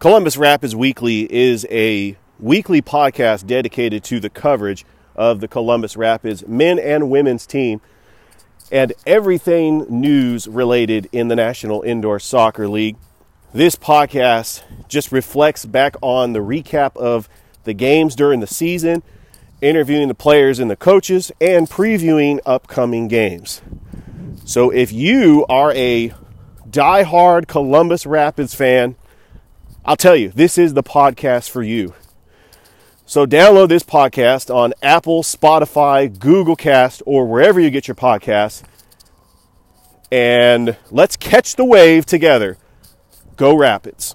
Columbus Rapids Weekly is a weekly podcast dedicated to the coverage of the Columbus Rapids men and women's team and everything news related in the National Indoor Soccer League. This podcast just reflects back on the recap of the games during the season, interviewing the players and the coaches, and previewing upcoming games. So if you are a die-hard Columbus Rapids fan, I'll tell you, this is the podcast for you. So download this podcast on Apple, Spotify, Google Cast, or wherever you get your podcasts. And let's catch the wave together. Go Rapids.